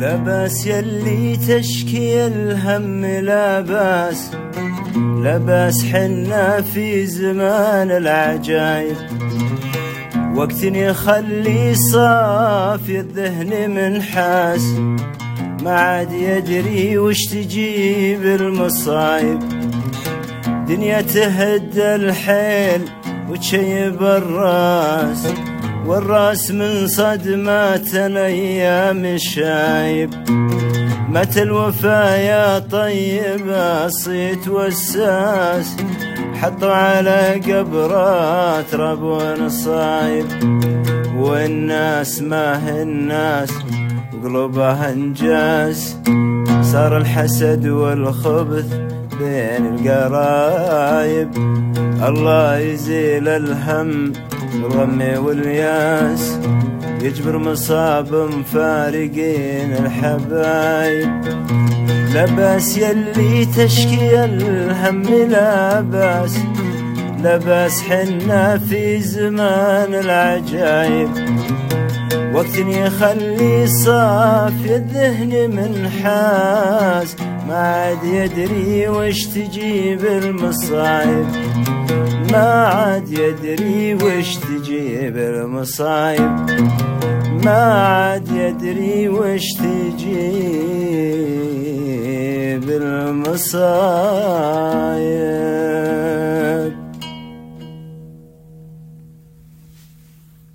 لباس يلي تشكي الهم لباس لباس حنا في زمان العجايب. وقت يخلي صافي الذهن منحاس ما عاد يدري وش تجيب المصايب. دنيا تهد الحيل وتشيب الراس والرأس من صدمات الأيام الشايب متى الوفا يا طيب صيت والساس حطوا على قبرات رب صايب. والناس ما الناس قلوبها انجاس. صار الحسد والخبث بين القرايب. الله يزيل الهم الغم والياس يجبر مصاب مفارقين الحبايب. لباس يلي تشكي الهم لباس لباس حنا في زمان العجايب. وقت يخلي صافي الذهن منحاس ما عاد يدري وش تجيب المصايب. ما عاد يدري وش تجيب المصايب ما عاد يدري وش تجيب المصايب